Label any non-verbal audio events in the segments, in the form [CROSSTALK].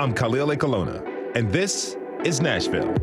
I'm Khalil Ekulona, and this is Nashville.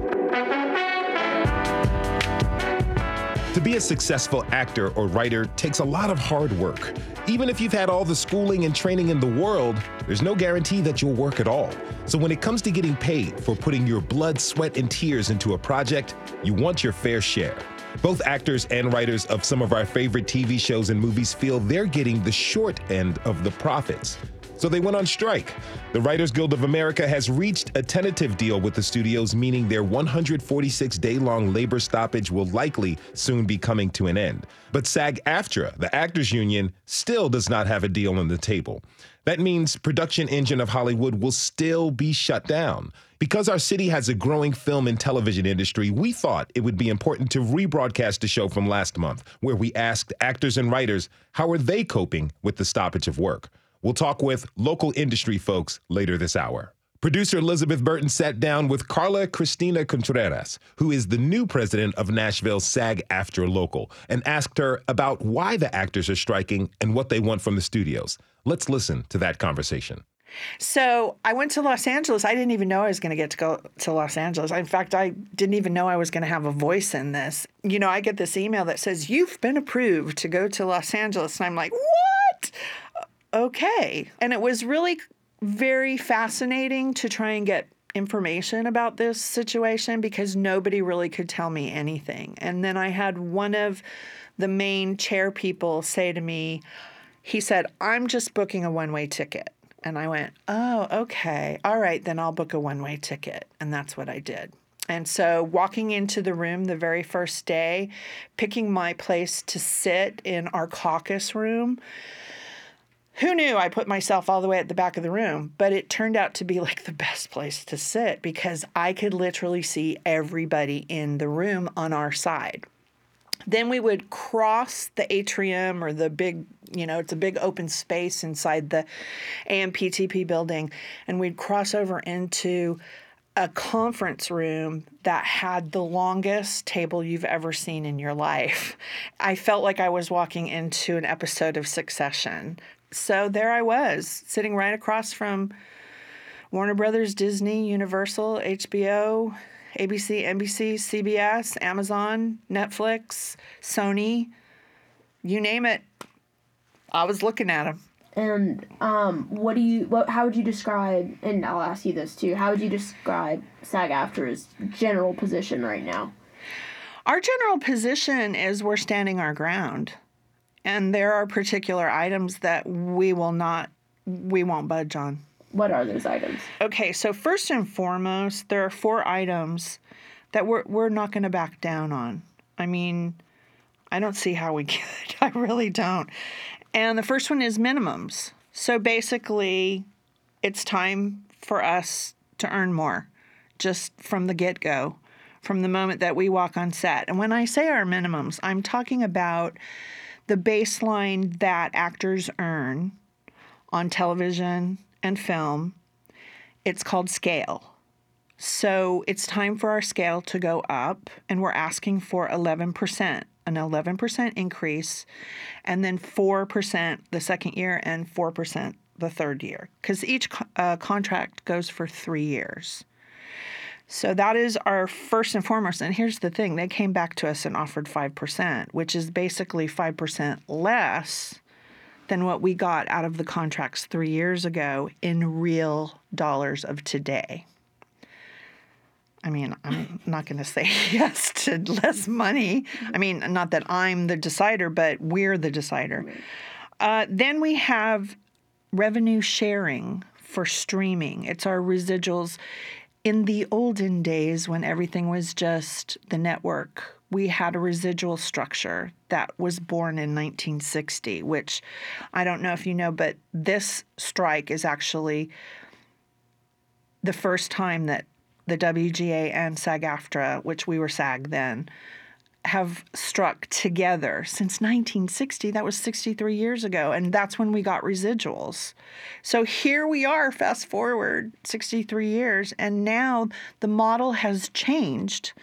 To be a successful actor or writer takes a lot of hard work. Even if you've had all the schooling and training in the world, there's no guarantee that you'll work at all. So when it comes to getting paid for putting your blood, sweat, and tears into a project, you want your fair share. Both actors and writers of some of our favorite TV shows and movies feel they're getting the short end of the profits so they went on strike. The Writers Guild of America has reached a tentative deal with the studios, meaning their 146 day long labor stoppage will likely soon be coming to an end. But SAG AFTRA, the actors union, still does not have a deal on the table. That means production engine of Hollywood will still be shut down. Because our city has a growing film and television industry, we thought it would be important to rebroadcast the show from last month, where we asked actors and writers how are they coping with the stoppage of work. We'll talk with local industry folks later this hour. Producer Elizabeth Burton sat down with Carla Christina Contreras, who is the new president of Nashville SAG AFTRA Local, and asked her about why the actors are striking and what they want from the studios. Let's listen to that conversation. So I went to Los Angeles. I didn't even know I was going to get to go to Los Angeles. In fact, I didn't even know I was going to have a voice in this. You know, I get this email that says, You've been approved to go to Los Angeles. And I'm like, What? Okay. And it was really very fascinating to try and get information about this situation because nobody really could tell me anything. And then I had one of the main chair people say to me, he said, I'm just booking a one way ticket. And I went, oh, okay. All right, then I'll book a one way ticket. And that's what I did. And so, walking into the room the very first day, picking my place to sit in our caucus room, who knew I put myself all the way at the back of the room? But it turned out to be [LAUGHS] like the best place to sit because I could literally see everybody in the room on our side. Then we would cross the atrium or the big, you know, it's a big open space inside the AMPTP building, and we'd cross over into a conference room that had the longest table you've ever seen in your life. I felt like I was walking into an episode of Succession so there I was, sitting right across from Warner Brothers, Disney, Universal, HBO, ABC, NBC, CBS, Amazon, Netflix, Sony, you name it. I was looking at them. And um, what do you? What? How would you describe? And I'll ask you this too. How would you describe SAG-AFTRA's general position right now? Our general position is we're standing our ground. And there are particular items that we will not, we won't budge on. What are those items? Okay, so first and foremost, there are four items that we're, we're not going to back down on. I mean, I don't see how we [LAUGHS] could. I really don't. And the first one is minimums. So basically, it's time for us to earn more just from the get go, from the moment that we walk on set. And when I say our minimums, I'm talking about the baseline that actors earn on television and film. It's called scale. So it's time for our scale to go up, and we're asking for 11%, an 11% increase, and then 4% the second year and 4% the third year, because each uh, contract goes for three years. So that is our first and foremost. And here's the thing they came back to us and offered 5%, which is basically 5% less than what we got out of the contracts three years ago in real dollars of today. I mean, I'm not going to say [LAUGHS] yes to less money. I mean, not that I'm the decider, but we're the decider. Uh, then we have revenue sharing for streaming. It's our residuals in the olden days when everything was just the network, we had a residual structure that was born in 1960, which I don't know if you know, but this strike is actually the first time that the WGA and SAG AFTRA, which we were SAG then, have struck together since 1960. That was 63 years ago. And that's when we got residuals. So here we are, fast forward 63 years. And now the model has changed.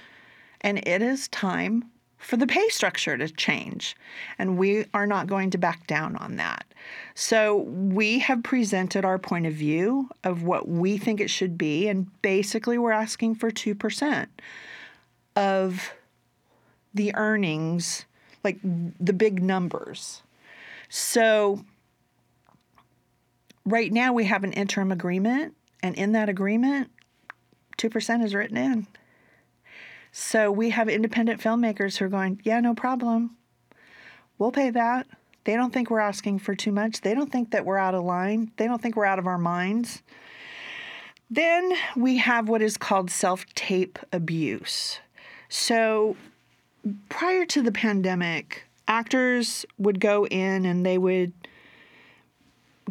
And it is time for the pay structure to change. And we are not going to back down on that. So we have presented our point of view of what we think it should be. And basically, we're asking for 2% of the earnings, like the big numbers. So right now we have an interim agreement, and in that agreement, 2% is written in. So we have independent filmmakers who are going, yeah, no problem. We'll pay that. They don't think we're asking for too much. They don't think that we're out of line. They don't think we're out of our minds. Then we have what is called self tape abuse. So prior to the pandemic, actors would go in and they would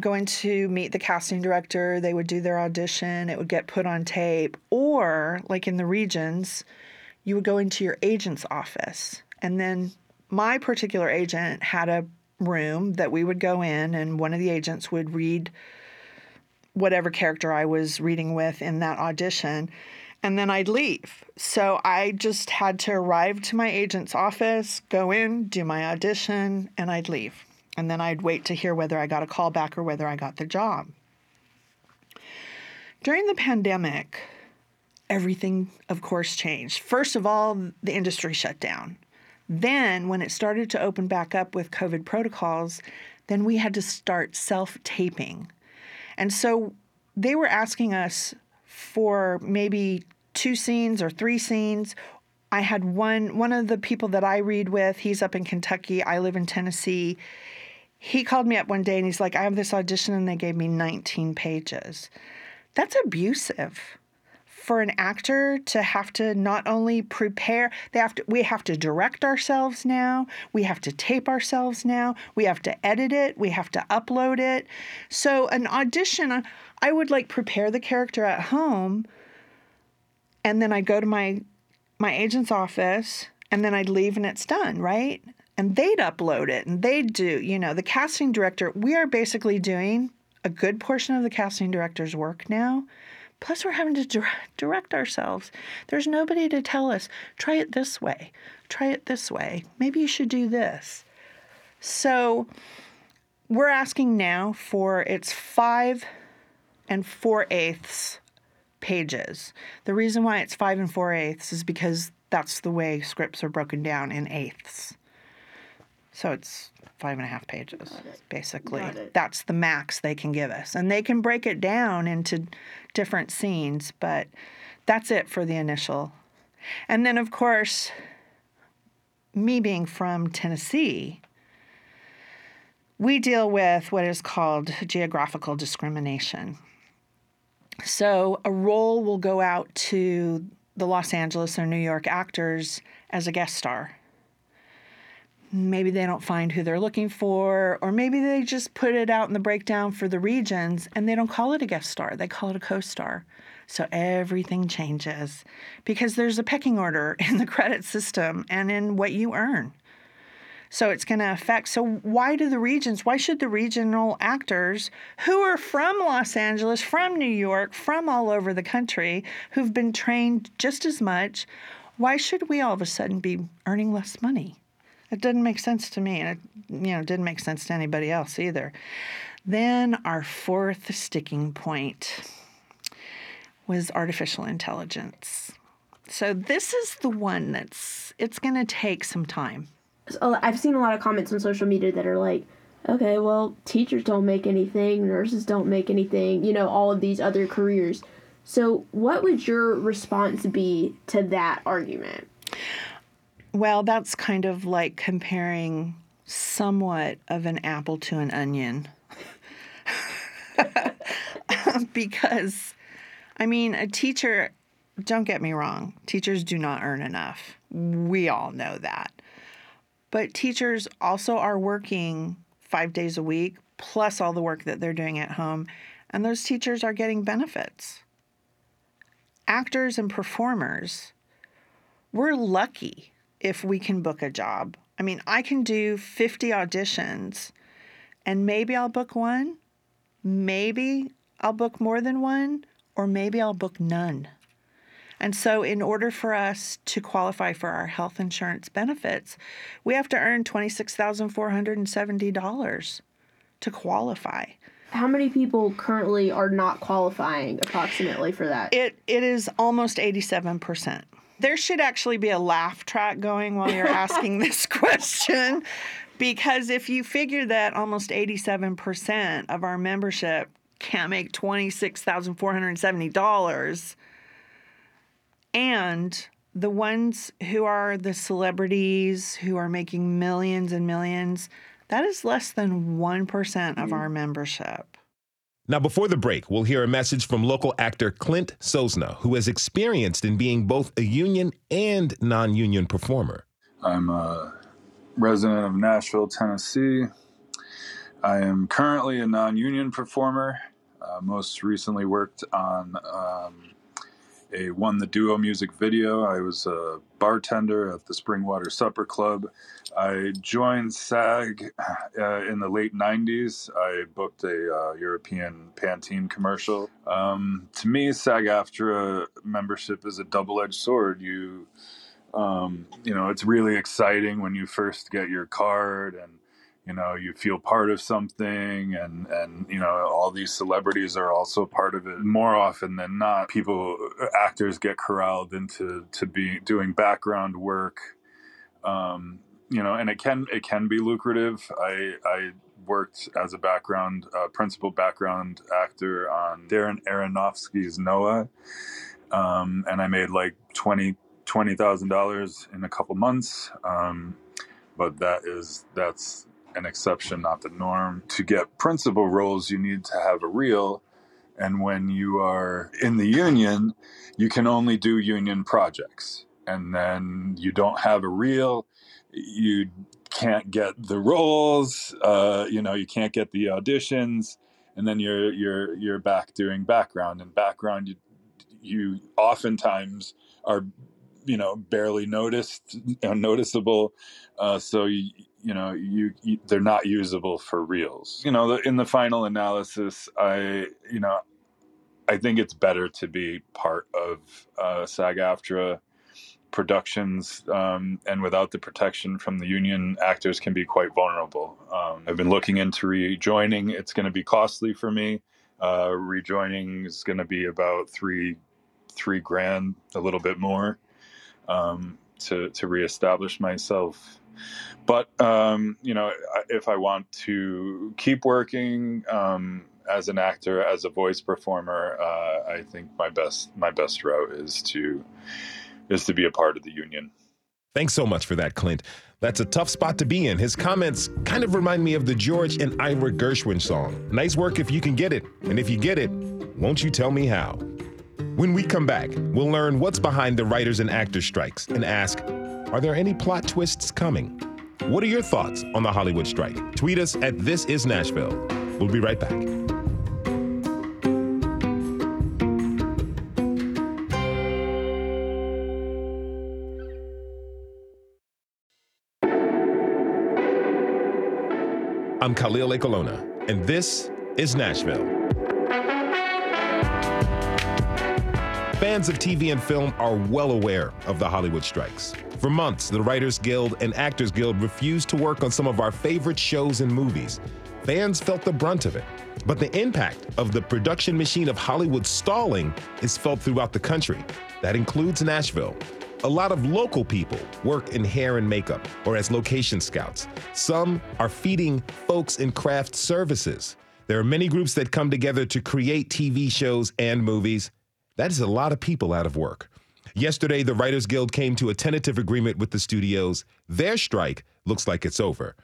going to meet the casting director. They would do their audition, it would get put on tape. Or, like in the regions, you would go into your agent's office. And then my particular agent had a room that we would go in, and one of the agents would read whatever character I was reading with in that audition. And then I'd leave. So I just had to arrive to my agent's office, go in, do my audition, and I'd leave and then I'd wait to hear whether I got a call back or whether I got the job. During the pandemic, everything, of course, changed. First of all, the industry shut down. Then, when it started to open back up with COVID protocols, then we had to start self taping. And so they were asking us for maybe two scenes or three scenes. I had one one of the people that I read with, he's up in Kentucky, I live in Tennessee. He called me up one day and he's like, I have this audition and they gave me 19 pages. That's abusive for an actor to have to not only prepare they have to we have to direct ourselves now. We have to tape ourselves now. We have to edit it. We have to upload it. So an audition i would like prepare the character at home and then i'd go to my my agent's office and then i'd leave and it's done right and they'd upload it and they'd do, you know, the casting director, we are basically doing a good portion of the casting director's work now. Plus, we're having to direct ourselves. There's nobody to tell us, try it this way, try it this way. Maybe you should do this. So, we're asking now for its five and four eighths pages. The reason why it's five and four eighths is because that's the way scripts are broken down in eighths. So it's five and a half pages, basically. That's the max they can give us. And they can break it down into different scenes, but that's it for the initial. And then, of course, me being from Tennessee, we deal with what is called geographical discrimination. So a role will go out to the Los Angeles or New York actors as a guest star maybe they don't find who they're looking for, or maybe they just put it out in the breakdown for the regions and they don't call it a guest star, they call it a co star. So everything changes because there's a pecking order [LAUGHS] in the credit system and in what you earn. So it's going to affect. So, why do the regions, why should the regional actors who are from Los Angeles, from New York, from all over the country, who've been trained just as much, why should we all of a sudden be earning less money? It didn't make sense to me, and it you know didn't make sense to anybody else either. Then our fourth sticking point was artificial intelligence. So this is the one that's it's going to take some time. I've seen a lot of comments on social media that are like, okay, well, teachers don't make anything, nurses don't make anything, you know, all of these other careers. So, what would your response be to that argument? Well, that's kind of like comparing somewhat of an apple to an onion. [LAUGHS] because, I mean, a teacher, don't get me wrong, teachers do not earn enough. We all know that. But teachers also are working five days a week, plus all the work that they're doing at home, and those teachers are getting benefits. Actors and performers, we're lucky if we can book a job. I mean, I can do 50 auditions and maybe I'll book one, maybe I'll book more than one, or maybe I'll book none. And so, in order for us to qualify for our health insurance benefits, we have to earn $26,470 to qualify. How many people currently are not qualifying approximately for that? It it is almost 87%. There should actually be a laugh track going while you're asking this [LAUGHS] question because if you figure that almost 87% of our membership can't make $26,470 and the ones who are the celebrities who are making millions and millions, that is less than 1% of our membership. Now, before the break, we'll hear a message from local actor Clint Sosna, who has experienced in being both a union and non union performer. I'm a resident of Nashville, Tennessee. I am currently a non union performer. Uh, most recently worked on um, a won the duo music video. I was a bartender at the Springwater Supper Club. I joined SAG uh, in the late 90s. I booked a uh, European Pantene commercial. Um, to me, SAG AFTRA membership is a double edged sword. You, um, you know, it's really exciting when you first get your card and you know you feel part of something and and you know all these celebrities are also part of it more often than not. People actors get corralled into to be doing background work um, you know and it can it can be lucrative. I i worked as a background uh, principal background actor on darren aronofsky's noah um, and i made like 20 $20000 in a couple months um, but that is that's an exception, not the norm. To get principal roles, you need to have a reel. And when you are in the union, you can only do union projects. And then you don't have a reel, you can't get the roles, uh, you know, you can't get the auditions, and then you're you're you're back doing background. And background, you you oftentimes are you know barely noticed noticeable uh, so you, you know you, you, they're not usable for reels you know in the final analysis i you know i think it's better to be part of uh, sag aftra productions um, and without the protection from the union actors can be quite vulnerable. Um, i've been looking into rejoining. It's going to be costly for me. Uh, rejoining is going to be about three three grand a little bit more um, to to reestablish myself but um, you know, if I want to keep working um, as an actor, as a voice performer, uh, I think my best my best route is to is to be a part of the union. Thanks so much for that, Clint. That's a tough spot to be in. His comments kind of remind me of the George and Ira Gershwin song. Nice work if you can get it. And if you get it, won't you tell me how? When we come back, we'll learn what's behind the writers and actors strikes and ask, are there any plot twists coming? What are your thoughts on the Hollywood strike? Tweet us at This Is Nashville. We'll be right back. I'm Khalil Ekulona, and this is Nashville. Fans of TV and film are well aware of the Hollywood strikes. For months, the Writers Guild and Actors Guild refused to work on some of our favorite shows and movies. Fans felt the brunt of it. But the impact of the production machine of Hollywood stalling is felt throughout the country. That includes Nashville. A lot of local people work in hair and makeup or as location scouts. Some are feeding folks in craft services. There are many groups that come together to create TV shows and movies. That is a lot of people out of work. Yesterday, the Writers Guild came to a tentative agreement with the studios. Their strike looks like it's over.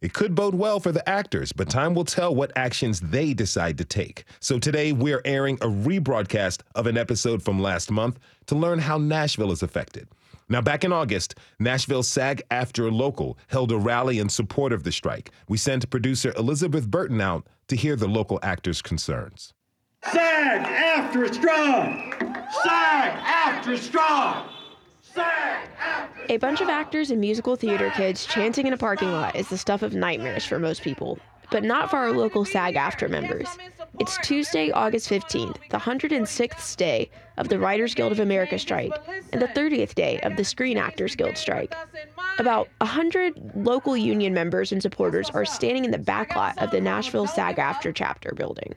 It could bode well for the actors, but time will tell what actions they decide to take. So today, we're airing a rebroadcast of an episode from last month to learn how Nashville is affected. Now, back in August, Nashville SAG AFTRA Local held a rally in support of the strike. We sent producer Elizabeth Burton out to hear the local actors' concerns. SAG AFTRA strong! SAG AFTRA strong! A bunch of actors and musical theater kids chanting in a parking lot is the stuff of nightmares for most people, but not for our local SAG AFTRA members. It's Tuesday, August 15th, the 106th day of the Writers Guild of America strike and the 30th day of the Screen Actors Guild strike. About 100 local union members and supporters are standing in the backlot of the Nashville SAG AFTRA chapter building.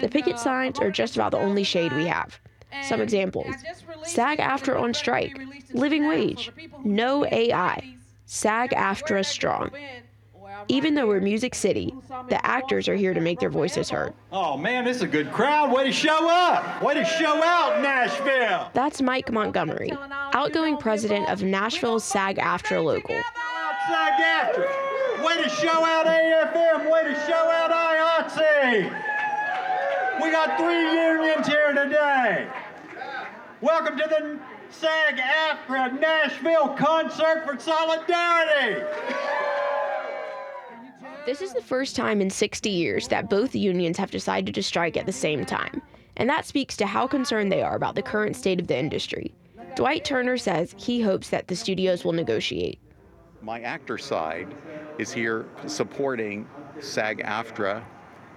The picket signs are just about the only shade we have. Some examples SAG AFTRA on strike, living wage, no AI, SAG AFTRA strong. Even though we're Music City, the actors are here to make their voices heard. Oh man, this is a good crowd. Way to show up. Way to show out, Nashville. That's Mike Montgomery, outgoing president of Nashville's SAG AFTRA local. SAG AFTRA. Way to show out AFM. Way to show out IATSE. We got three unions here today. Welcome to the SAG AFTRA Nashville Concert for Solidarity. This is the first time in 60 years that both unions have decided to strike at the same time, and that speaks to how concerned they are about the current state of the industry. Dwight Turner says he hopes that the studios will negotiate. My actor side is here supporting SAG AFTRA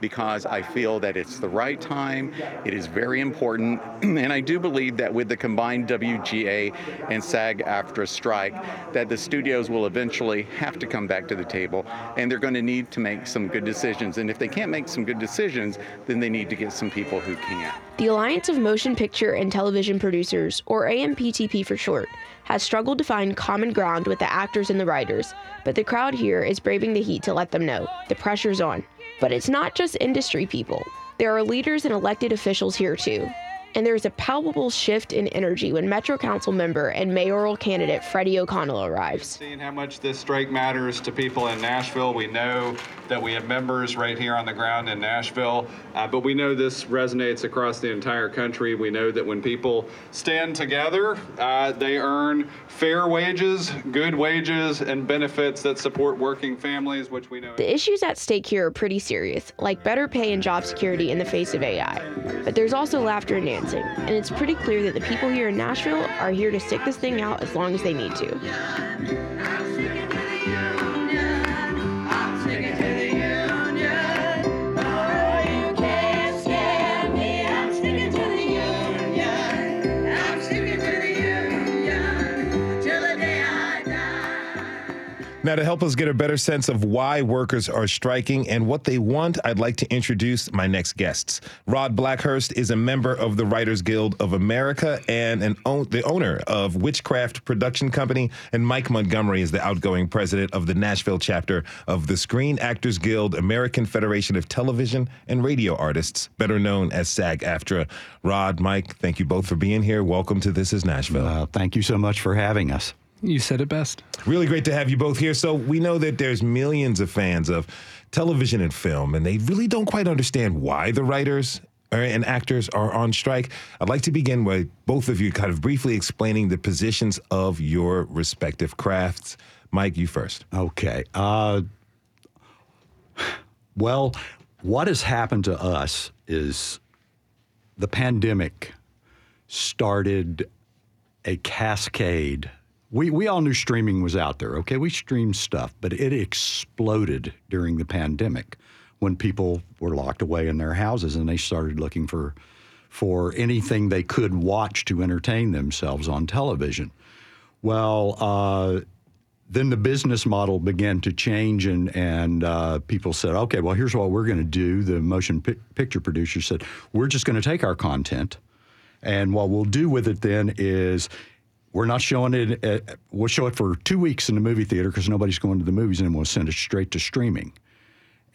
because I feel that it's the right time. It is very important. [CLEARS THROAT] and I do believe that with the combined WGA and SAG AFTRA strike, that the studios will eventually have to come back to the table and they're going to need to make some good decisions. And if they can't make some good decisions, then they need to get some people who can. The Alliance of Motion Picture and Television Producers, or AMPTP for short, has struggled to find common ground with the actors and the writers, but the crowd here is braving the heat to let them know the pressure's on. But it's not just industry people. There are leaders and elected officials here too. And there is a palpable shift in energy when Metro Council member and mayoral candidate Freddie O'Connell arrives. Seeing how much this strike matters to people in Nashville, we know that we have members right here on the ground in Nashville, uh, but we know this resonates across the entire country. We know that when people stand together, uh, they earn fair wages, good wages, and benefits that support working families, which we know. The issues at stake here are pretty serious, like better pay and job security in the face of AI. But there's also laughter and dancing, and it's pretty clear that the people here in Nashville are here to stick this thing out as long as they need to. Now, to help us get a better sense of why workers are striking and what they want, I'd like to introduce my next guests. Rod Blackhurst is a member of the Writers Guild of America and an the owner of Witchcraft Production Company, and Mike Montgomery is the outgoing president of the Nashville chapter of the Screen Actors Guild, American Federation of Television and Radio Artists, better known as SAG-AFTRA. Rod, Mike, thank you both for being here. Welcome to This Is Nashville. Uh, thank you so much for having us. You said it best. Really great to have you both here. So we know that there's millions of fans of television and film, and they really don't quite understand why the writers and actors are on strike. I'd like to begin with both of you kind of briefly explaining the positions of your respective crafts. Mike, you first. Okay. Uh, well, what has happened to us is the pandemic started a cascade we, we all knew streaming was out there, okay? We streamed stuff, but it exploded during the pandemic when people were locked away in their houses and they started looking for for anything they could watch to entertain themselves on television. Well, uh, then the business model began to change, and and uh, people said, okay, well, here's what we're going to do. The motion pi- picture producers said, we're just going to take our content, and what we'll do with it then is we're not showing it. At, we'll show it for two weeks in the movie theater because nobody's going to the movies, and we'll send it straight to streaming.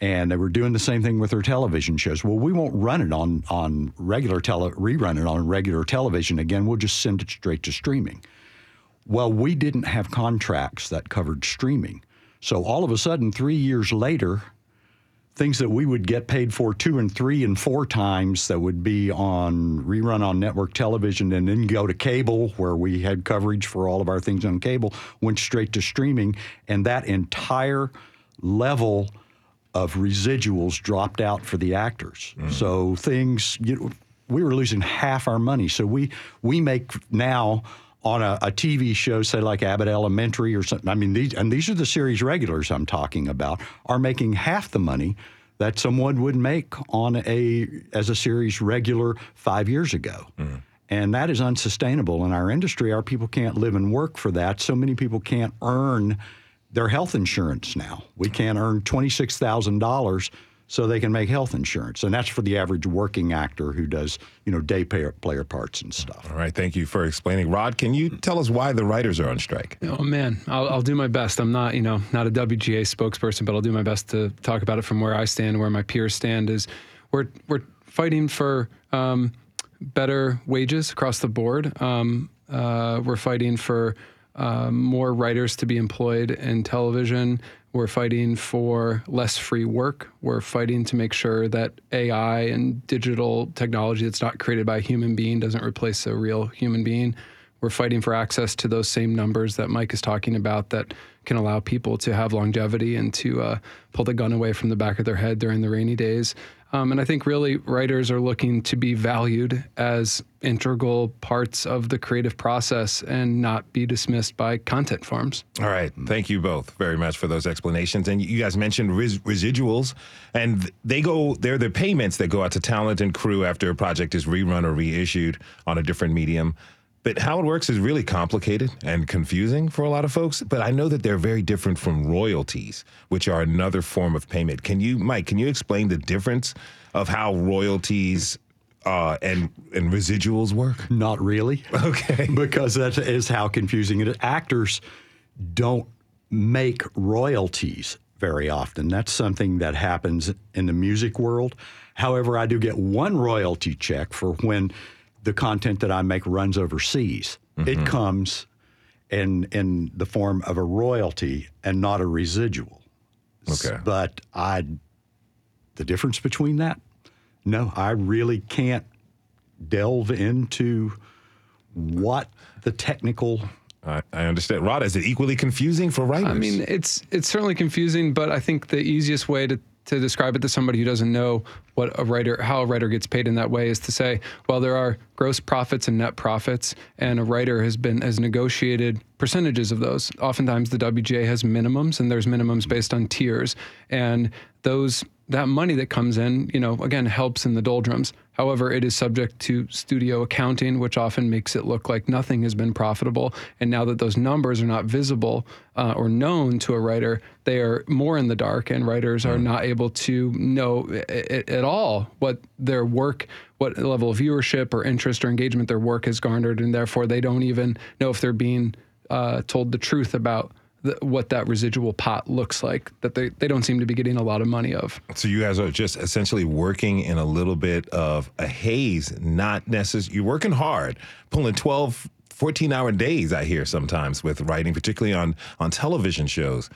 And they were doing the same thing with their television shows. Well, we won't run it on on regular tele rerun it on regular television again. We'll just send it straight to streaming. Well, we didn't have contracts that covered streaming, so all of a sudden, three years later, things that we would get paid for two and three and four times that would be on rerun on network television and then go to cable where we had coverage for all of our things on cable went straight to streaming. And that entire level of residuals dropped out for the actors. Mm. so things you know, we were losing half our money. So we we make now on a, a, TV show, say like Abbott Elementary or something. I mean, these and these are the series regulars I'm talking about are making half the money that someone would make on a as a series regular five years ago. Mm. And that is unsustainable in our industry. Our people can't live and work for that. So many people can't earn their health insurance now. We can't earn $26,000 so they can make health insurance. And that's for the average working actor who does, you know, day player, player parts and stuff. All right, thank you for explaining. Rod, can you tell us why the writers are on strike? Oh man, I'll, I'll do my best. I'm not, you know, not a WGA spokesperson, but I'll do my best to talk about it from where I stand, where my peers stand. Is we're we're fighting for um, better wages across the board. Um, uh, we're fighting for uh, more writers to be employed in television. We're fighting for less free work. We're fighting to make sure that AI and digital technology that's not created by a human being doesn't replace a real human being. We're fighting for access to those same numbers that Mike is talking about that can allow people to have longevity and to uh, pull the gun away from the back of their head during the rainy days. Um, and I think really writers are looking to be valued as integral parts of the creative process and not be dismissed by content farms. All right. Thank you both very much for those explanations. And you guys mentioned res- residuals, and they go, they're the payments that go out to talent and crew after a project is rerun or reissued on a different medium. But how it works is really complicated and confusing for a lot of folks. But I know that they're very different from royalties, which are another form of payment. Can you, Mike, can you explain the difference of how royalties uh, and and residuals work? Not really. Okay. [LAUGHS] because that is how confusing it is. Actors don't make royalties very often. That's something that happens in the music world. However, I do get one royalty check for when the content that I make runs overseas. It mm-hmm. comes in in the form of a royalty and not a residual. S- Okay. But I the difference between that? No, I really can't delve into what the technical I, I understand. Rod, is it equally confusing for writers? I mean, it's it's certainly confusing, but I think the easiest way to to describe it to somebody who doesn't know what a writer how a writer gets paid in that way is to say, well, there are gross profits and net profits, and a writer has been has negotiated percentages of those. Oftentimes, the WGA has minimums, and there's minimums based on tiers, and those that money that comes in, you know, again, helps in the doldrums. However, it is subject to studio accounting, which often makes it look like nothing has been profitable. And now that those numbers are not visible uh, or known to a writer, they are more in the dark, and writers are not able to know i- i- at all what their work, what level of viewership or interest or engagement their work has garnered, and therefore they don't even know if they're being uh, told the truth about what that residual pot looks like that they, they don't seem to be getting a lot of money of. So you guys are just essentially working in a little bit of a haze, not necessarily, you're working hard, pulling 12, 14 hour days, I hear sometimes with writing, particularly on, on television shows.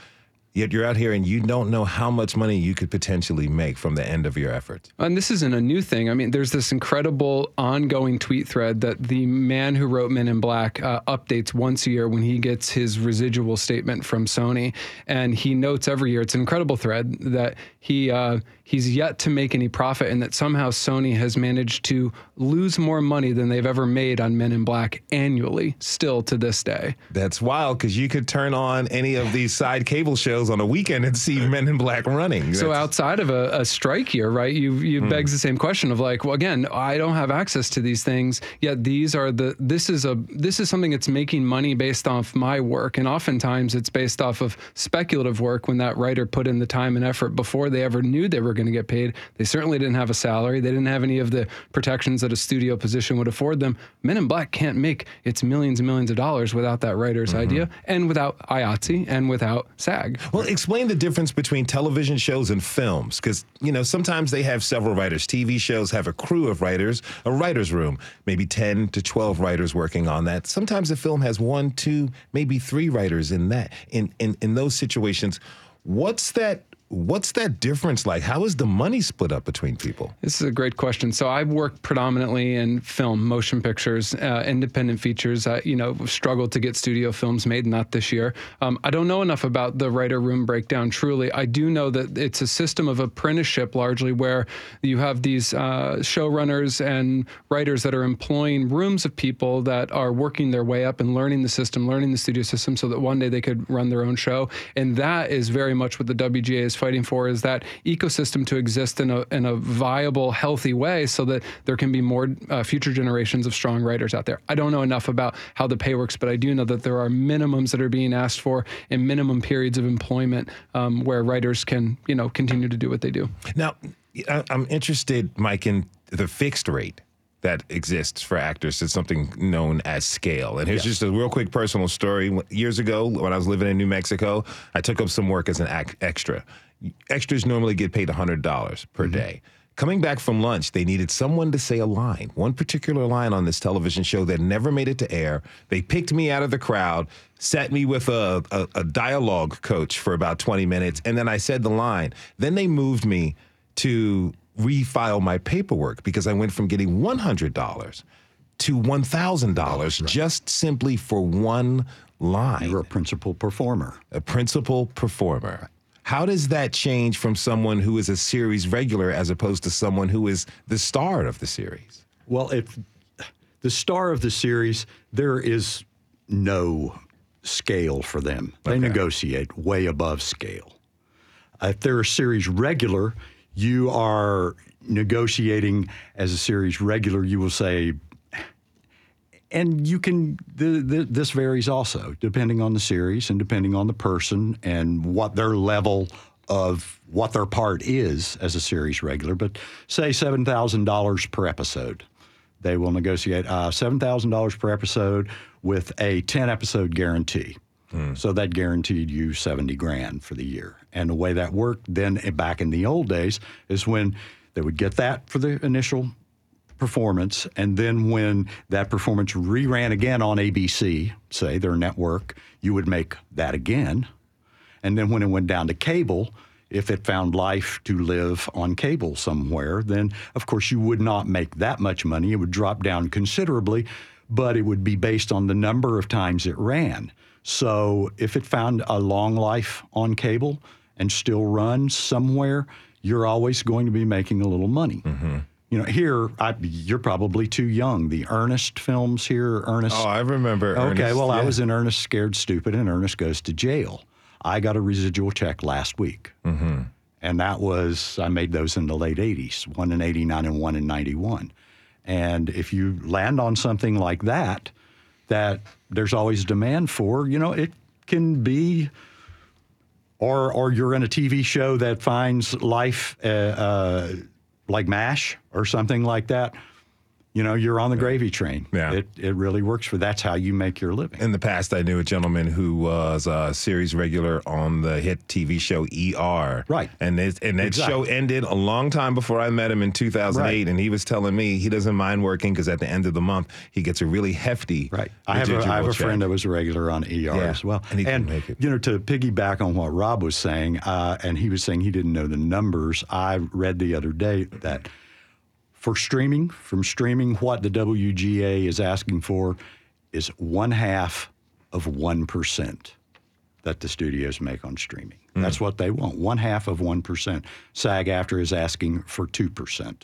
Yet you're out here and you don't know how much money you could potentially make from the end of your efforts. And this isn't a new thing. I mean, there's this incredible ongoing tweet thread that the man who wrote Men in Black uh, updates once a year when he gets his residual statement from Sony, and he notes every year. It's an incredible thread that he uh, he's yet to make any profit, and that somehow Sony has managed to lose more money than they've ever made on Men in Black annually, still to this day. That's wild because you could turn on any of these side cable shows on a weekend and see Men in Black running. So That's- outside of a, a strike year, right? You you hmm. begs the same question of like, well, again, I don't have access to these things. Yet these are the this is a this is something that's making money based off my work, and oftentimes it's based off of speculative work. When that writer put in the time and effort before they ever knew they were going to get paid, they certainly didn't have a salary. They didn't have any of the protections that a studio position would afford them. Men in Black can't make its millions and millions of dollars without that writer's mm-hmm. idea, and without IATSE, and without SAG. Well, explain the difference between television shows and films, because you know sometimes they have several writers. TV shows have a crew of writers, a writers' room, maybe ten to twelve writers working on that. Sometimes a film has one, two, maybe three writers in that. In in in those situations, what's that? What's that difference like? How is the money split up between people? This is a great question. So I've worked predominantly in film, motion pictures, uh, independent features. I, you know, struggled to get studio films made. Not this year. Um, I don't know enough about the writer room breakdown. Truly, I do know that it's a system of apprenticeship largely, where you have these uh, showrunners and writers that are employing rooms of people that are working their way up and learning the system, learning the studio system, so that one day they could run their own show. And that is very much what the WGA is fighting for is that ecosystem to exist in a in a viable, healthy way, so that there can be more uh, future generations of strong writers out there. I don't know enough about how the pay works, but I do know that there are minimums that are being asked for and minimum periods of employment um, where writers can you know continue to do what they do. Now, I'm interested, Mike, in the fixed rate that exists for actors. It's something known as scale. And here's just a real quick personal story. Years ago, when I was living in New Mexico, I took up some work as an ac- extra. Extras normally get paid $100 per mm-hmm. day. Coming back from lunch, they needed someone to say a line, one particular line on this television show that never made it to air. They picked me out of the crowd, sat me with a, a, a dialogue coach for about 20 minutes, and then I said the line. Then they moved me to refile my paperwork because I went from getting $100 to $1,000 just simply for one line. You're a principal performer. a principal performer. How does that change from someone who is a series regular as opposed to someone who is the star of the series? Well, if the star of the series, there is no scale for them. They negotiate way above scale. If they're a series regular, you are negotiating as a series regular. You will say, and you can. The, the, this varies also depending on the series and depending on the person and what their level of what their part is as a series regular. But say seven thousand dollars per episode, they will negotiate uh, seven thousand dollars per episode with a ten episode guarantee. So that guaranteed you 70 grand for the year. And the way that worked then eh, back in the old days is when they would get that for the initial performance. And then when that performance reran again on ABC, say their network, you would make that again. And then when it went down to cable, if it found life to live on cable somewhere, then of course you would not make that much money. It would drop down considerably, but it would be based on the number of times it ran. So if it found a long life on cable and still runs somewhere, you're always going to be making a little money. Mm-hmm. You know, here I, you're probably too young. The Ernest films here, Ernest. Oh, I remember. Okay, Ernest, well, I was in Ernest Scared Stupid, and Ernest Goes to Jail. I got a residual check last week. Mm-hmm. And that was, I made those in the late 80s, one in 89 and one in 91. And if you land on something like that, that there's always demand for, you know, it can be, or, or you're in a TV show that finds life uh, uh, like MASH or something like that. You know, you're on the gravy train. Yeah. It, it really works for that's how you make your living. In the past, I knew a gentleman who was a series regular on the hit TV show ER. Right. And it, and that Exactly. show ended a long time before I met him in 2008. Right. And he was telling me he doesn't mind working because at the end of the month, he gets a really hefty Right. I have a, I have a residual friend check. that was a regular on ER as well. and he couldn't make it. you know, to piggyback on what Rob was saying, uh, and he was saying he didn't know the numbers. I read the other day that for streaming, from streaming, what the WGA is asking for is one half of 1% that the studios make on streaming. Hmm. That's what they want, one half of 1%. SAG AFTRA is asking for 2%.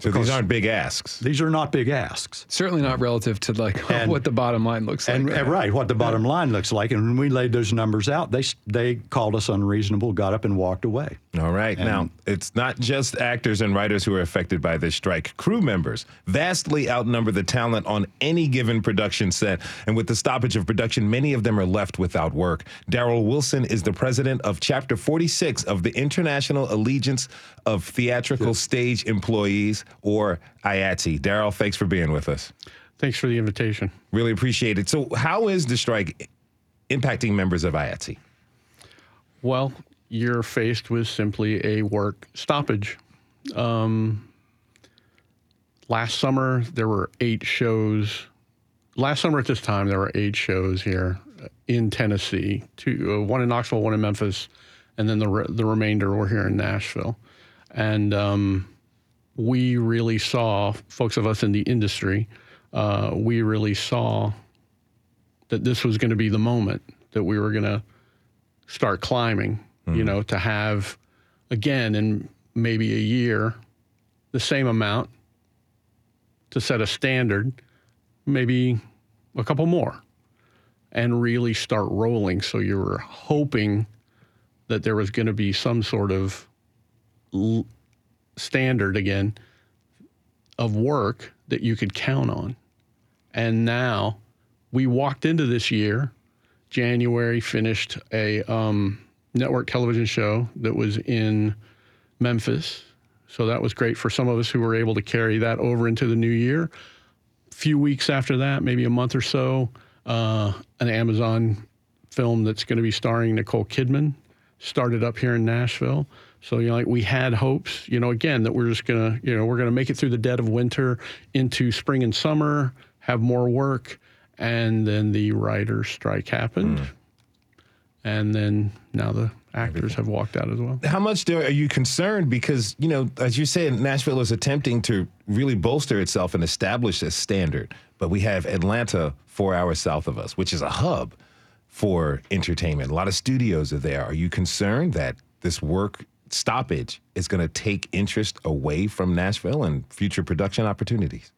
So these aren't big asks. These are not big asks. Certainly not relative to like [LAUGHS] And- what the bottom line looks like. And right and right, what the bottom line looks like. And when we laid those numbers out, they they called us unreasonable, got up and walked away. All right. now, it's not just actors and writers who are affected by this strike. Crew members vastly outnumber the talent on any given production set. And with the stoppage of production, many of them are left without work. Darryl Wilson is the president of Chapter 46 of the International Alliance of Theatrical Stage Employees, or IATSE. Darryl, thanks for being with us. Thanks for the invitation. Really appreciate it. So, how is the strike impacting members of IATSE? Well, you're faced with simply a work stoppage. Um, last summer, there were eight shows. Last summer at this time, there were eight shows here in Tennessee. Two, uh, one in Knoxville, one in Memphis, and then the re- the remainder were here in Nashville. And um, we really saw, folks of us in the industry, uh, we really saw that this was going to be the moment that we were going to start climbing, you know, to have again in maybe a year the same amount to set a standard, maybe a couple more, and really start rolling. So you were hoping that there was going to be some sort of l- standard again of work that you could count on. And now we walked into this year, January, finished a um, network television show that was in Memphis. So that was great for some of us who were able to carry that over into the new year. A few weeks after that, maybe a month or so, uh, an Amazon film that's going to be starring Nicole Kidman started up here in Nashville. So you know, like we had hopes, you know, again that we're just gonna, you know, we're gonna make it through the dead of winter into spring and summer, have more work, and then the writer's strike happened, mm. and then now the actors have walked out as well. How much do, are you concerned? Because, you know, as you said, Nashville is attempting to really bolster itself and establish a standard. But we have Atlanta four hours south of us, which is a hub for entertainment. A lot of studios are there. Are you concerned that this work stoppage is going to take interest away from Nashville and future production opportunities?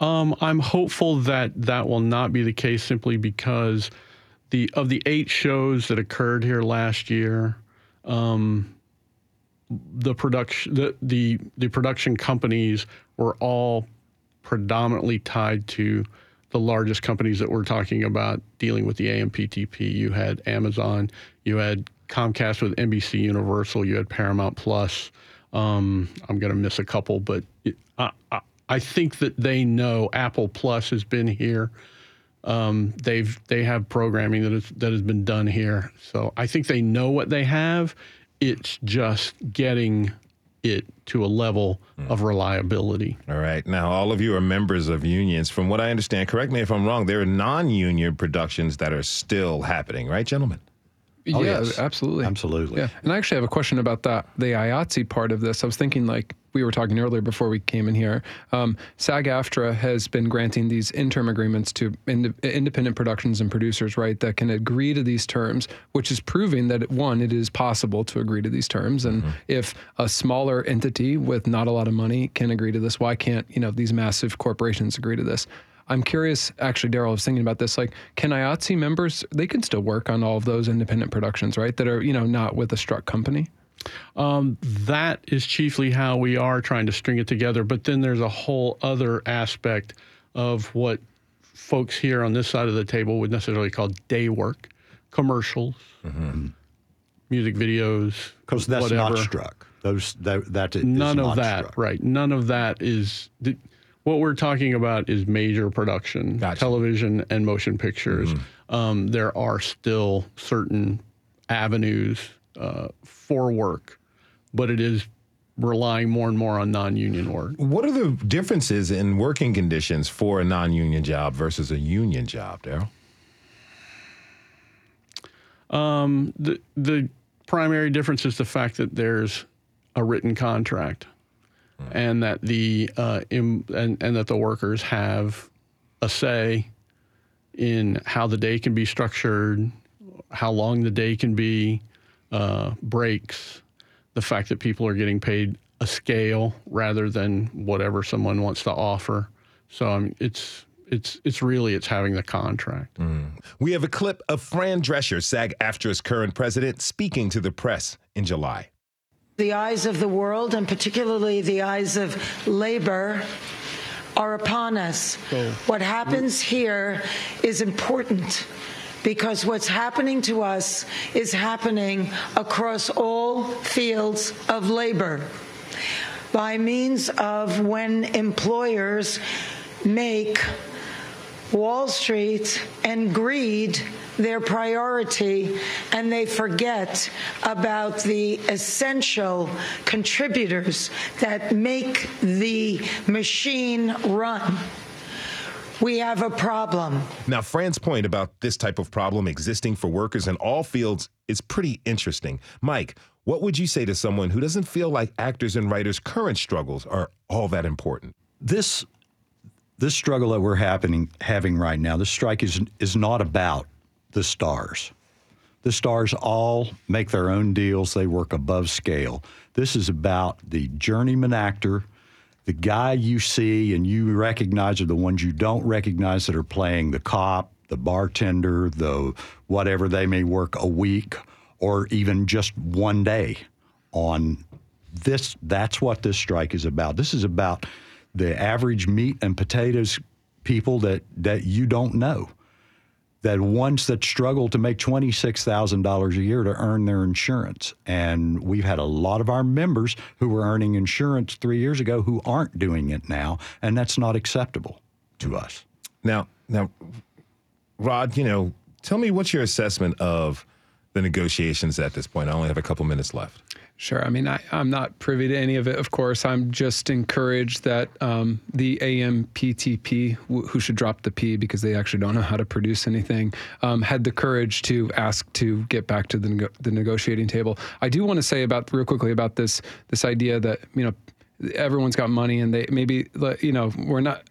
Um, I'm hopeful that that will not be the case simply because the of the eight shows that occurred here last year, um, the production the, the the production companies were all predominantly tied to the largest companies that we're talking about dealing with the AMPTP. You had Amazon, you had Comcast with NBC Universal, you had Paramount Plus. Um, I'm going to miss a couple, but I, I, I think that they know Apple Plus has been here. Um, they've they have programming that is, that has been done here, so I think they know what they have. It's just getting it to a level hmm. of reliability. All right. Now, all of you are members of unions. From what I understand, correct me if I'm wrong, there are non union productions that are still happening, right, gentlemen? Oh, yeah, yes. absolutely. Absolutely. Yeah, and I actually have a question about that, the IATSE part of this. I was thinking, like we were talking earlier before we came in here, um, SAG-AFTRA has been granting these interim agreements to ind- independent productions and producers, right, that can agree to these terms, which is proving that one, it is possible to agree to these terms, and if a smaller entity with not a lot of money can agree to this, why can't you know these massive corporations agree to this? I'm curious, actually, Darryl, I was thinking about this. Like, can IATSE members, they can still work on all of those independent productions, right? That are, you know, not with a struck company? Um, that is chiefly how we are trying to string it together. But then there's a whole other aspect of what folks here on this side of the table would necessarily call day work, commercials, music videos, Because that's whatever. not struck. Those that that is None of that, struck. right? None of that is. What we're talking about is major production, Gotcha. television and motion pictures. Um, there are still certain avenues uh, for work, but it is relying more and more on non-union work. What are the differences in working conditions for a non union job versus a union job, Darryl? Um, the the primary difference is the fact that there's a written contract, and that the uh, im, and and that the workers have a say in how the day can be structured, how long the day can be, uh, breaks, the fact that people are getting paid a scale rather than whatever someone wants to offer. So mean, it's it's it's really it's having the contract. We have a clip of Fran Drescher, SAG AFTRA's current president, speaking to the press in July. The eyes of the world, and particularly the eyes of labor, are upon us. Oh. What happens here is important because what's happening to us is happening across all fields of labor by means of when employers make Wall Street and greed their priority, and they forget about the essential contributors that make the machine run. We have a problem. Now, Fran's point about this type of problem existing for workers in all fields is pretty interesting. Mike, what would you say to someone who doesn't feel like actors and writers' current struggles are all that important? This this struggle that we're happening having right now, this strike is is not about the stars. The stars all make their own deals. They work above scale. This is about the journeyman actor, the guy you see and you recognize are the ones you don't recognize that are playing the cop, the bartender, the whatever they may work a week or even just one day on this. That's what this strike is about. This is about the average meat and potatoes people that, that you don't know that ones that struggle to make $26,000 a year to earn their insurance. And we've had a lot of our members who were earning insurance three years ago who aren't doing it now, and that's not acceptable to us. Now, now, Rod, you know, tell me what's your assessment of the negotiations at this point? I only have a couple minutes left. Sure. I mean, I, I'm not privy to any of it, of course. I'm just encouraged that um, the AMPTP, wh- who should drop the P because they actually don't know how to produce anything, um, had the courage to ask to get back to the, the negotiating table. I do want to say about real quickly about this this idea that you know everyone's got money and they maybe you know we're not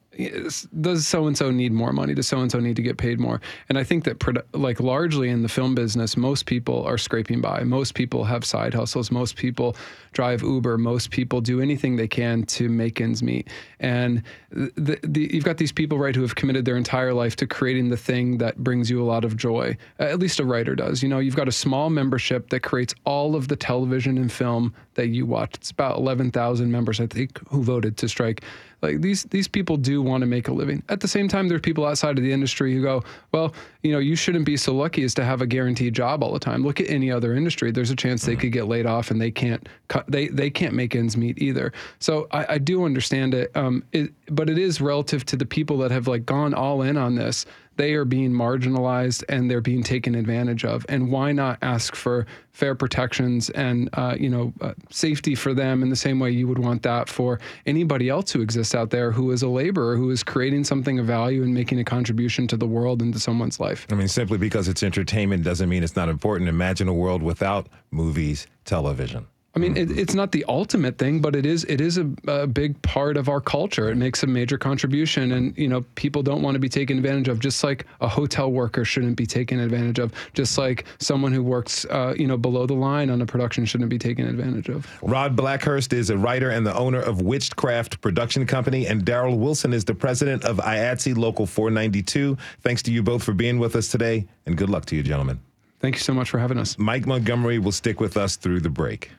does so and so need more money? Does so and so need to get paid more? And i think that like largely in the film business most people are scraping by. Most people have side hustles. Most people drive uber. Most people do anything they can to make ends meet. And the, the, you've got these people right who have committed their entire life to creating the thing that brings you a lot of joy. At least a writer does. You know you've got a small membership that creates all of the television and film that you watch it's about 11,000 members i think who voted to strike like these these people do want to make a living. At the same time, there's people outside of the industry who go, well, you know, you shouldn't be so lucky as to have a guaranteed job all the time. Look at any other industry. There's a chance they could get laid off and they can't cut, they they can't make ends meet either. So I, I do understand it, um, it, but it is relative to the people that have like gone all in on this they are being marginalized and they're being taken advantage of. And why not ask for fair protections and uh, you know uh, safety for them in the same way you would want that for anybody else who exists out there who is a laborer who is creating something of value and making a contribution to the world and to someone's life. I mean, simply because it's entertainment doesn't mean it's not important. Imagine a world without movies, television. I mean, it, it's not the ultimate thing, but it is it is a, a, big part of our culture. It makes a major contribution, and you know, people don't want to be taken advantage of. Just like a hotel worker shouldn't be taken advantage of. Just like someone who works, uh, you know, below the line on a production shouldn't be taken advantage of. Rod Blackhurst is a writer and the owner of Witchcraft Production Company, and Darryl Wilson is the president of IATSE Local 492. Thanks to you both for being with us today, and good luck to you, gentlemen. Thank you so much for having us. Mike Montgomery will stick with us through the break.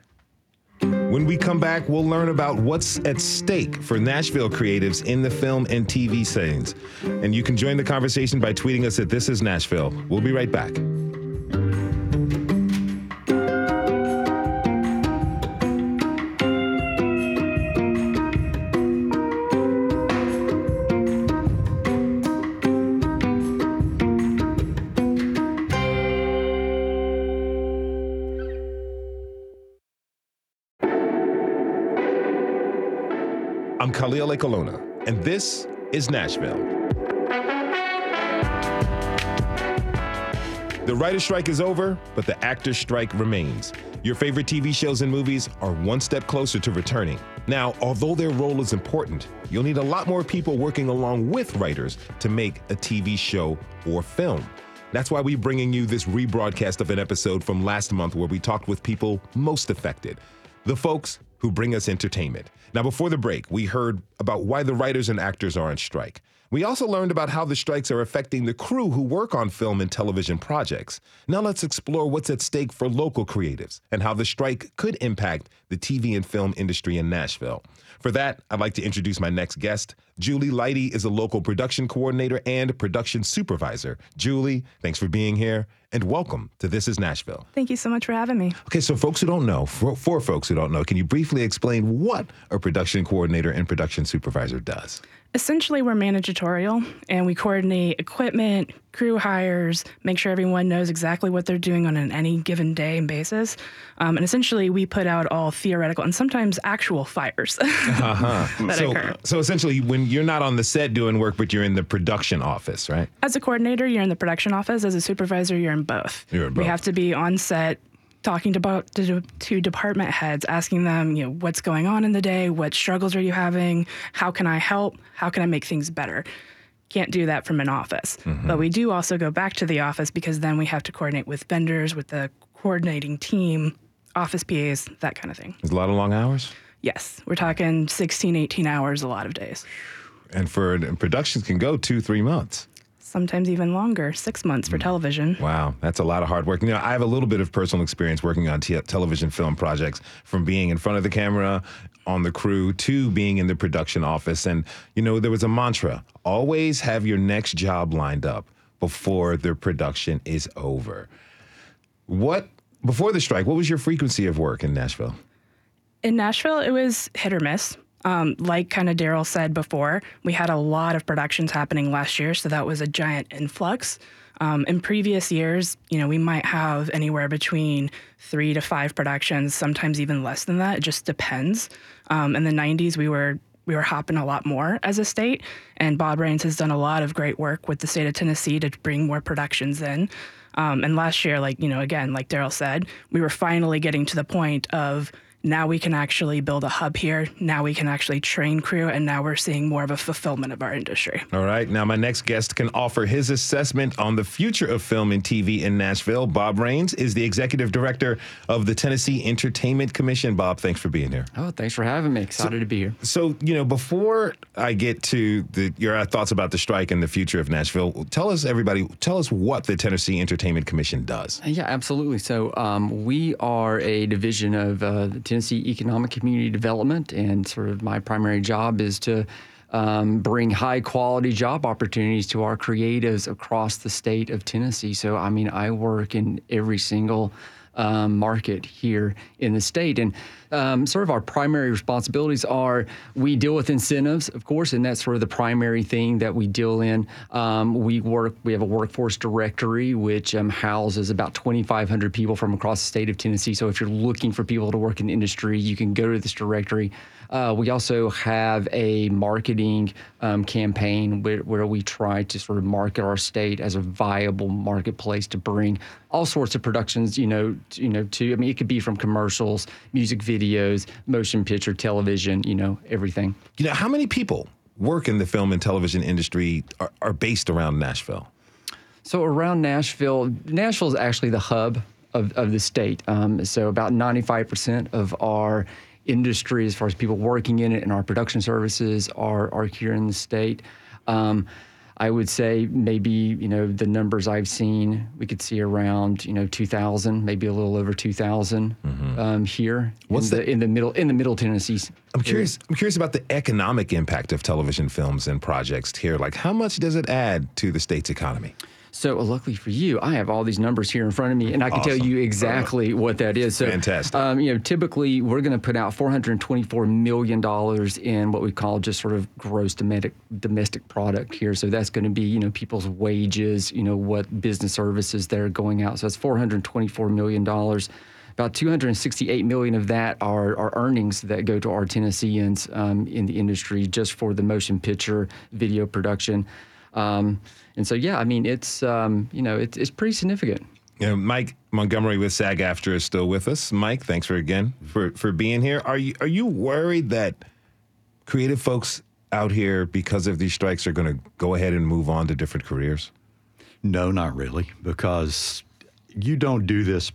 When we come back, we'll learn about what's at stake for Nashville creatives in the film and TV scenes. And you can join the conversation by tweeting us at This Is Nashville. We'll be right back. Khalil Ekulona, and this is Nashville. The writer's strike is over, but the actor's strike remains. Your favorite TV shows and movies are one step closer to returning. Now, although their role is important, you'll need a lot more people working along with writers to make a TV show or film. That's why we're bringing you this rebroadcast of an episode from last month where we talked with people most affected the folks who bring us entertainment. Now, before the break, we heard about why the writers and actors are on strike. We also learned about how the strikes are affecting the crew who work on film and television projects. Now, let's explore what's at stake for local creatives and how the strike could impact the TV and film industry in Nashville. For that, I'd like to introduce my next guest. Julie Lighty is a local production coordinator and production supervisor. Julie, thanks for being here and welcome to This is Nashville. Thank you so much for having me. Okay, so folks who don't know, for, for folks who don't know, can you briefly explain what a production coordinator and production supervisor does? Essentially, we're managerial and we coordinate equipment, crew hires, make sure everyone knows exactly what they're doing on an any given day and basis. Um, and essentially, we put out all theoretical and sometimes actual fires [LAUGHS] uh-huh. that so, occur. So essentially, when you're not on the set doing work, but you're in the production office, right? As a coordinator, you're in the production office. As a supervisor, you're in both. You're in both. We have to be on set talking to, to, to department heads, asking them, you know, what's going on in the day, what struggles are you having, how can I help, how can I make things better. Can't do that from an office, mm-hmm. but we do also go back to the office because then we have to coordinate with vendors, with the coordinating team, office PAs, that kind of thing. A lot of long hours. Yes, we're talking 16, 18 hours a lot of days. And for productions can go two, three months sometimes even longer, six months for mm. television. Wow, that's a lot of hard work. You know, I have a little bit of personal experience working on te- television film projects, from being in front of the camera, on the crew, to being in the production office. And you know, there was a mantra: always have your next job lined up before the production is over. What before the strike? What was your frequency of work in Nashville? In Nashville, it was hit or miss. Um, like kind of Darryl said before, we had a lot of productions happening last year, so that was a giant influx. Um, in previous years, you know, we might have anywhere between three to five productions, sometimes even less than that. It just depends. Um, in the '90s, we were we were hopping a lot more as a state, and Bob Raines has done a lot of great work with the state of Tennessee to bring more productions in. Um, and last year, like you know, again, like Darryl said, we were finally getting to the point of now we can actually build a hub here. Now we can actually train crew, and now we're seeing more of a fulfillment of our industry. All right. Now, my next guest can offer his assessment on the future of film and TV in Nashville. Bob Raines is the executive director of the Tennessee Entertainment Commission. Bob, thanks for being here. Oh, thanks for having me. Excited so, to be here. So, you know, before I get to the, your thoughts about the strike and the future of Nashville, tell us, everybody, tell us what the Tennessee Entertainment Commission does. Yeah, absolutely. So, um, we are a division of uh, the Tennessee Economic Community Development, and sort of my primary job is to um, bring high quality job opportunities to our creatives across the state of Tennessee. So, I mean, I work in every single um, market here in the state. And um, sort of our primary responsibilities are we deal with incentives, of course, and that's sort of the primary thing that we deal in. Um, we work, we have a workforce directory which um, houses about 2,500 people from across the state of Tennessee. So if you're looking for people to work in the industry, you can go to this directory. Uh, we also have a marketing um, campaign where, where, we try to sort of market our state as a viable marketplace to bring all sorts of productions. You know, you know, to I mean, it could be from commercials, music videos, motion picture, television. You know, everything. You know, how many people work in the film and television industry are, are based around Nashville? So around Nashville, Nashville is actually the hub of, of the state. Um, so about 95% of our industry as far as people working in it and our production services are, are here in the state. Um, I would say maybe you know the numbers I've seen we could see around you know 2,000, maybe a little over 2,000 mm-hmm. um, here What's in the, the, in the middle in the Middle Tennessee. I'm curious. I'm curious about the economic impact of television films and projects here. Like, how much does it add to the state's economy? So uh, luckily for you, I have all these numbers here in front of me, and I can awesome. tell you exactly uh, what that is. So, fantastic. Um, you know, typically we're going to put out 424 million dollars in what we call just sort of gross domestic domestic product here. So that's going to be you know people's wages, you know what business services they're going out. So that's 424 million dollars. About 268 million of that are, are earnings that go to our Tennesseans um, in the industry just for the motion picture video production. Um, and so, yeah, I mean, it's um, you know, it's it's pretty significant. You know, Mike Montgomery with SAG-AFTRA is still with us. Mike, thanks for again for for being here. Are you are you worried that creative folks out here because of these strikes are going to go ahead and move on to different careers? No, not really, because you don't do this.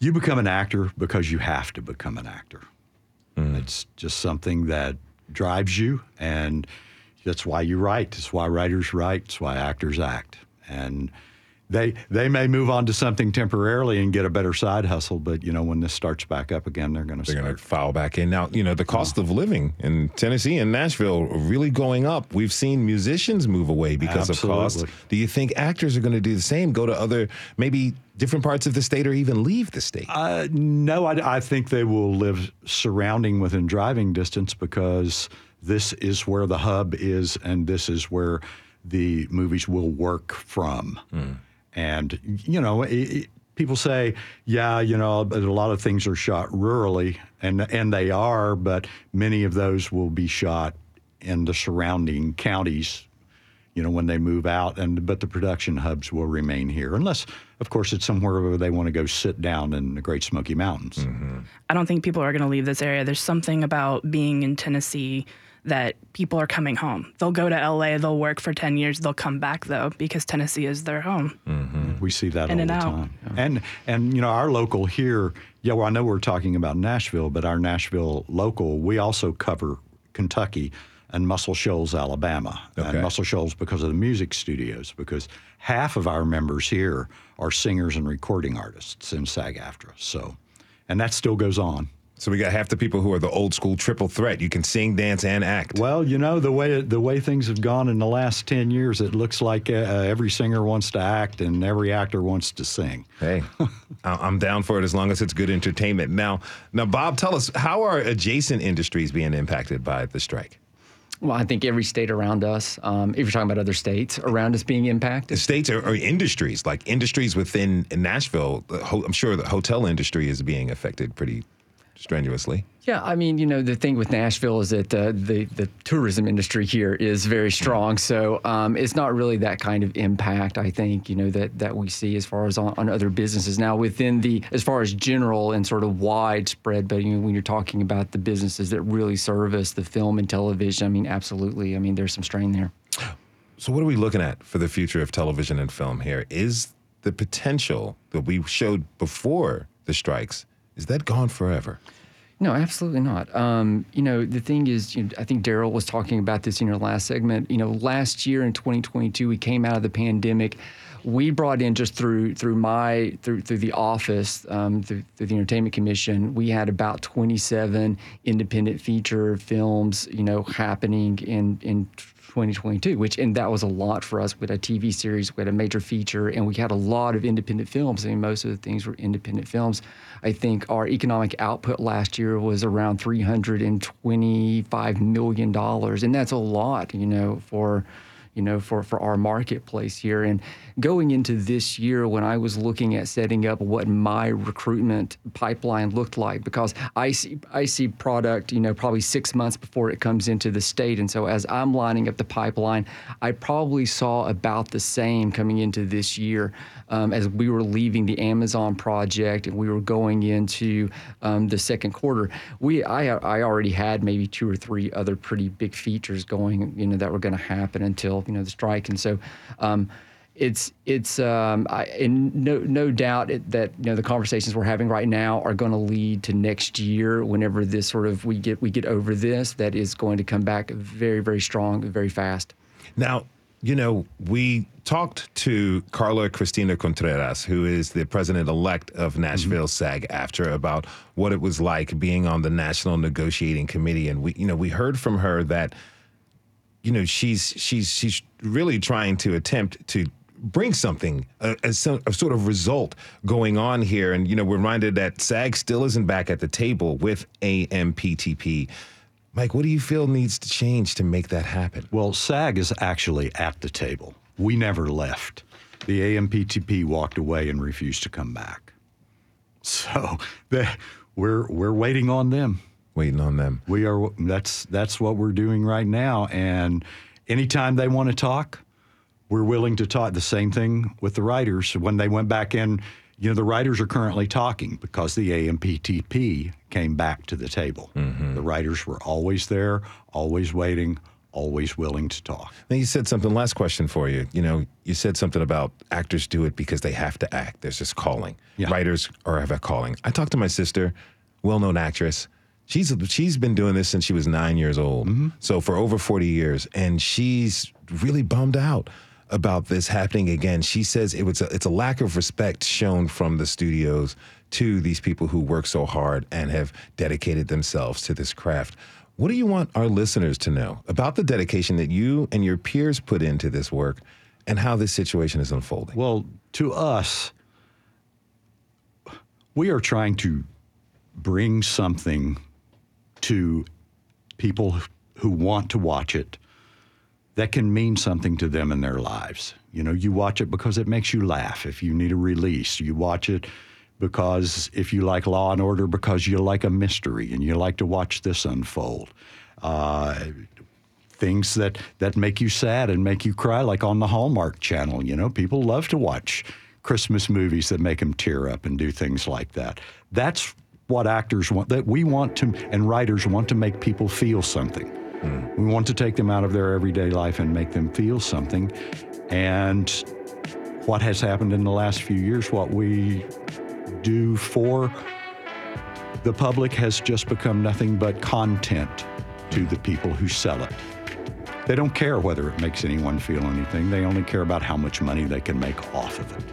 You become an actor because you have to become an actor. Mm. It's just something that drives you and that's why you write. That's why writers write. That's why actors act. And they they may move on to something temporarily and get a better side hustle, but you know when this starts back up again, they're going to they're going to file back in. Now you know the cost of living in Tennessee and Nashville really going up. We've seen musicians move away because Absolutely. of cost. Do you think actors are going to do the same? Go to other maybe different parts of the state or even leave the state? Uh, no, I, I think they will live surrounding within driving distance because this is where the hub is, and this is where the movies will work from. Mm. And, you know, it, it, people say, yeah, you know, a lot of things are shot rurally, and, and they are, but many of those will be shot in the surrounding counties you know, when they move out. And but the production hubs will remain here, unless, of course, it's somewhere where they want to go sit down in the Great Smoky Mountains. Mm-hmm. I don't think people are going to leave this area. There's something about being in Tennessee that people are coming home. They'll go to LA, they'll work for 10 years, they'll come back though because Tennessee is their home. Mm-hmm. We see that In all and the out. time. Yeah. And and you know our local here, yeah, well I know we're talking about Nashville, but our Nashville local, we also cover Kentucky and Muscle Shoals, Alabama. Okay. And Muscle Shoals because of the music studios, because half of our members here are singers and recording artists in SAG AFTRA. So, and that still goes on. So we got half the people who are the old school triple threat. You can sing, dance, and act. Well, you know the way the way things have gone in the last ten years, it looks like uh, every singer wants to act and every actor wants to sing. Hey, [LAUGHS] I- I'm down for it as long as it's good entertainment. Now, now, Bob, tell us how are adjacent industries being impacted by the strike? Well, I think every state around us, um, if you're talking about other states around us being impacted, States or, or industries, like industries within Nashville. the ho- I'm sure the hotel industry is being affected pretty strenuously. Yeah, I mean, you know, the thing with Nashville is that uh, the the tourism industry here is very strong. So um, it's not really that kind of impact. I think you know that that we see as far as on, on other businesses now within the as far as general and sort of widespread. But you know, when you're talking about the businesses that really service the film and television, I mean, absolutely. I mean, there's some strain there. So, what are we looking at for the future of television and film here? Is the potential that we showed before the strikes is that gone forever? No, absolutely not. Um, you know, the thing is, you know, I think Darryl was talking about this in your last segment. You know, last year in 2022, we came out of the pandemic. We brought in just through through my through through the office um, through, through the Entertainment Commission, we had about 27 independent feature films, you know, happening in in 2022, which and that was a lot for us. with a TV series, we had a major feature, and we had a lot of independent films. I mean, most of the things were independent films. I think our economic output last year was around 325 million dollars, and that's a lot, you know, for you know, for, for our marketplace here. And going into this year, when I was looking at setting up what my recruitment pipeline looked like, because I see I see product, you know, probably six months before it comes into the state. And so as I'm lining up the pipeline, I probably saw about the same coming into this year. Um, as we were leaving the Amazon project and we were going into um, the second quarter, we I, I already had maybe two or three other pretty big features going, you know, that were going to happen until you know the strike, and so. Um, it's it's um, I, and no no doubt it, that you know the conversations we're having right now are going to lead to next year whenever this sort of we get we get over this that is going to come back very very strong very fast. Now, you know, we talked to Carla Christina Contreras, who is the president elect of Nashville SAG AFTRA about what it was like being on the National Negotiating Committee. And we, you know, we heard from her that, you know, she's she's she's really trying to attempt to bring something, a, a, so- a sort of result going on here. And, you know, we're reminded that SAG still isn't back at the table with AMPTP. Mike, what do you feel needs to change to make that happen? Well, SAG is actually at the table. We never left. The AMPTP walked away and refused to come back. So the, [LAUGHS] we're we're waiting on them. Waiting on them. We are. That's that's what we're doing right now. And anytime they want to talk, we're willing to talk. The same thing with the writers. When they went back in, you know, the writers are currently talking because the AMPTP came back to the table. Mm-hmm. The writers were always there, always waiting, always willing to talk. Then you said something. Last question for you. You know, you said something about actors do it because they have to act. There's this calling. Writers are have a calling. I talked to my sister, well-known actress. She's she's been doing this since she was nine years old. Mm-hmm. So for over forty years, and she's really bummed out about this happening again. She says it was a, it's a lack of respect shown from the studios to these people who work so hard and have dedicated themselves to this craft. What do you want our listeners to know about the dedication that you and your peers put into this work and how this situation is unfolding? Well, to us, we are trying to bring something to people who want to watch it that can mean something to them in their lives. You know, you watch it because it makes you laugh. If you need a release, you watch it because if you like Law and Order, because you like a mystery and you like to watch this unfold. Uh, things that that make you sad and make you cry, like on the Hallmark Channel. You know, people love to watch Christmas movies that make them tear up and do things like that. That's what actors want. That we want to, and writers want to make people feel something. Hmm. We want to take them out of their everyday life and make them feel something. And what has happened in the last few years, what we do for the public has just become nothing but content to the people who sell it. They don't care whether it makes anyone feel anything. They only care about how much money they can make off of it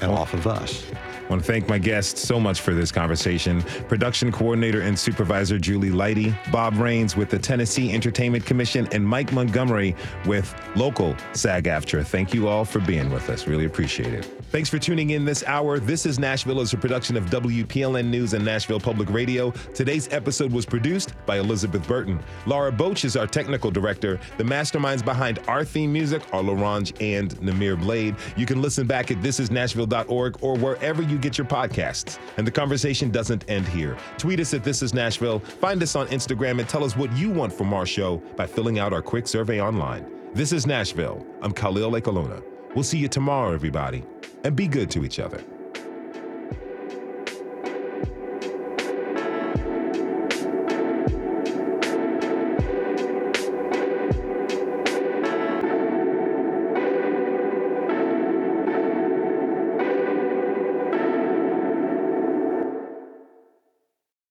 and off of us. I want to thank my guests so much for this conversation. Production coordinator and supervisor Julie Lighty, Bob Raines with the Tennessee Entertainment Commission, and Mike Montgomery with local SAG AFTRA. Thank you all for being with us. Really appreciate it. Thanks for tuning in this hour. This is Nashville is a production of WPLN News and Nashville Public Radio. Today's episode was produced by Elizabeth Burton. Laura Boach is our technical director. The masterminds behind our theme music are Larange and Namir Blade. You can listen back at thisisnashville.org or wherever you get your podcasts. And the conversation doesn't end here. Tweet us at This Is Nashville, find us on Instagram, and tell us what you want from our show by filling out our quick survey online. This is Nashville. I'm Khalil Ekulona. We'll see you tomorrow, everybody, and be good to each other.